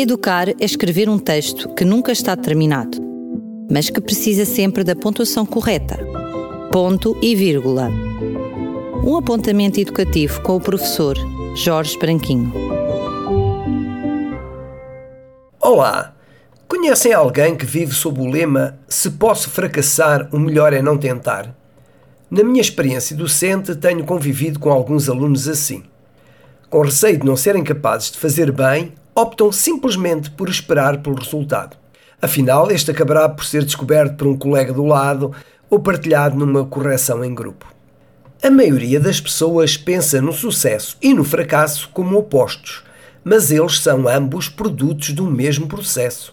Educar é escrever um texto que nunca está terminado, mas que precisa sempre da pontuação correta. Ponto e vírgula. Um apontamento educativo com o professor Jorge Branquinho. Olá! Conhecem alguém que vive sob o lema Se posso fracassar, o melhor é não tentar? Na minha experiência docente, tenho convivido com alguns alunos assim. Com receio de não serem capazes de fazer bem, optam simplesmente por esperar pelo resultado. Afinal, este acabará por ser descoberto por um colega do lado ou partilhado numa correção em grupo. A maioria das pessoas pensa no sucesso e no fracasso como opostos, mas eles são ambos produtos do mesmo processo.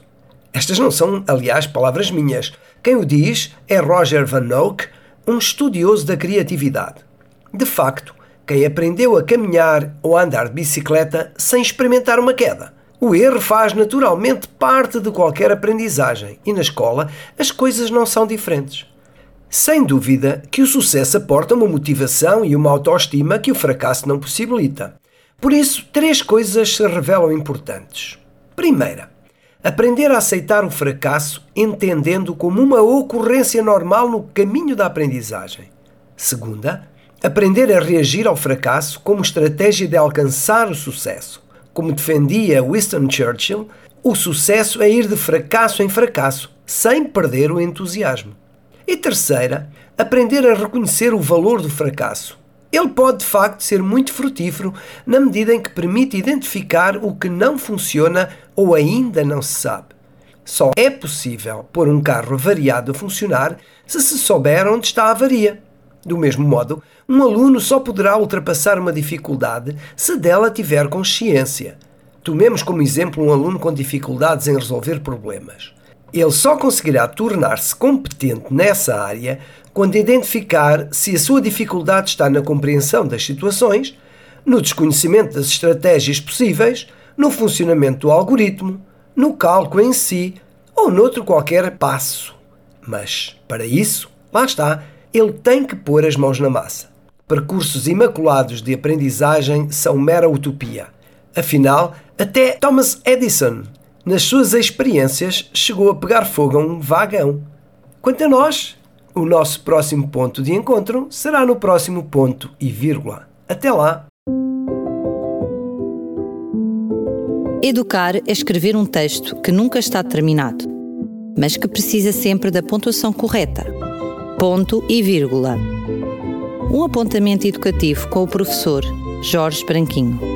Estas não são, aliás, palavras minhas. Quem o diz é Roger Van Oak, um estudioso da criatividade. De facto, quem aprendeu a caminhar ou a andar de bicicleta sem experimentar uma queda. O erro faz naturalmente parte de qualquer aprendizagem e na escola as coisas não são diferentes. Sem dúvida que o sucesso aporta uma motivação e uma autoestima que o fracasso não possibilita. Por isso, três coisas se revelam importantes. Primeira, aprender a aceitar o fracasso entendendo como uma ocorrência normal no caminho da aprendizagem. Segunda, Aprender a reagir ao fracasso como estratégia de alcançar o sucesso. Como defendia Winston Churchill, o sucesso é ir de fracasso em fracasso, sem perder o entusiasmo. E terceira, aprender a reconhecer o valor do fracasso. Ele pode de facto ser muito frutífero na medida em que permite identificar o que não funciona ou ainda não se sabe. Só é possível pôr um carro avariado a funcionar se se souber onde está a avaria. Do mesmo modo, um aluno só poderá ultrapassar uma dificuldade se dela tiver consciência. Tomemos como exemplo um aluno com dificuldades em resolver problemas. Ele só conseguirá tornar-se competente nessa área quando identificar se a sua dificuldade está na compreensão das situações, no desconhecimento das estratégias possíveis, no funcionamento do algoritmo, no cálculo em si ou noutro qualquer passo. Mas, para isso, lá está, ele tem que pôr as mãos na massa. Percursos imaculados de aprendizagem são mera utopia. Afinal, até Thomas Edison, nas suas experiências, chegou a pegar fogo a um vagão. Quanto a nós, o nosso próximo ponto de encontro será no próximo ponto e vírgula. Até lá! Educar é escrever um texto que nunca está terminado, mas que precisa sempre da pontuação correta ponto e vírgula. Um apontamento educativo com o professor Jorge Branquinho.